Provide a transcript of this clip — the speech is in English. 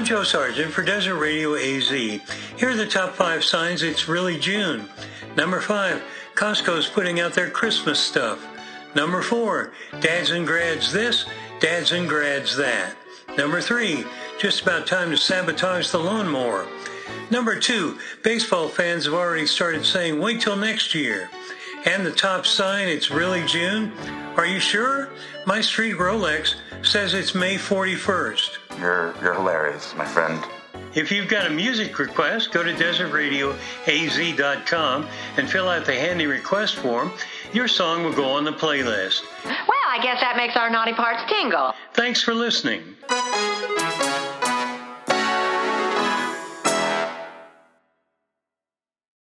I'm Joe Sargent for Desert Radio AZ. Here are the top five signs it's really June. Number five, Costco's putting out their Christmas stuff. Number four, dads and grads this, dads and grads that. Number three, just about time to sabotage the lawnmower. Number two, baseball fans have already started saying, wait till next year. And the top sign, it's really June. Are you sure? My street Rolex says it's May 41st. You're, you're hilarious, my friend. If you've got a music request, go to desertradioaz.com and fill out the handy request form. Your song will go on the playlist. Well, I guess that makes our naughty parts tingle. Thanks for listening.